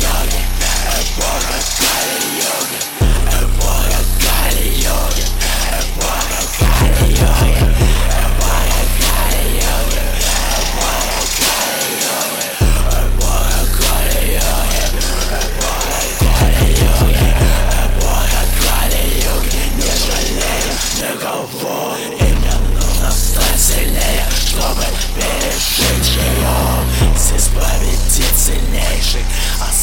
Yogi, por las calles, yogi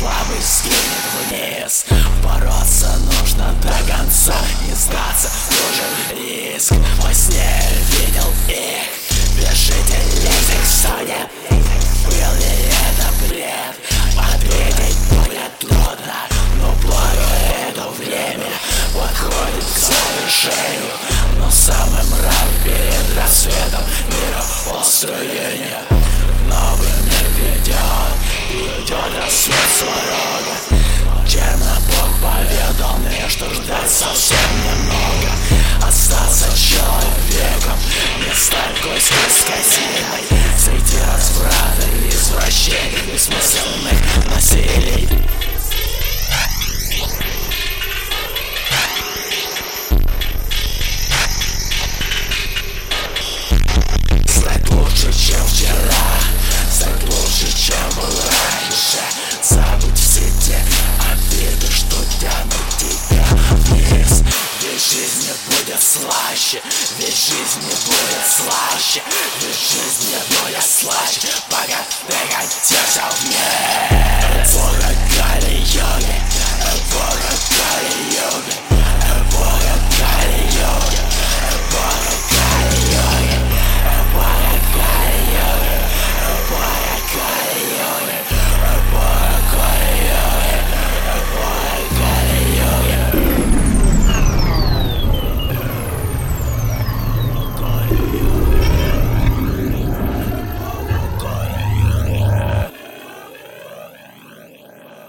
слабый скинет вниз. Бороться нужно до конца Не сдаться нужен риск. Во сне видел их. Бежите, лезет в соне Был ли это бред? Ответить будет трудно Но благо это время. Подходит к завершению Но самым рад перед рассветом. Мира построения. Рассвет сварога Чернобог поведал мне, что ждать совсем слаще. Ведь жизнь не будет слаще. Ведь жизнь не будет слаще. Пока ты катишься в мир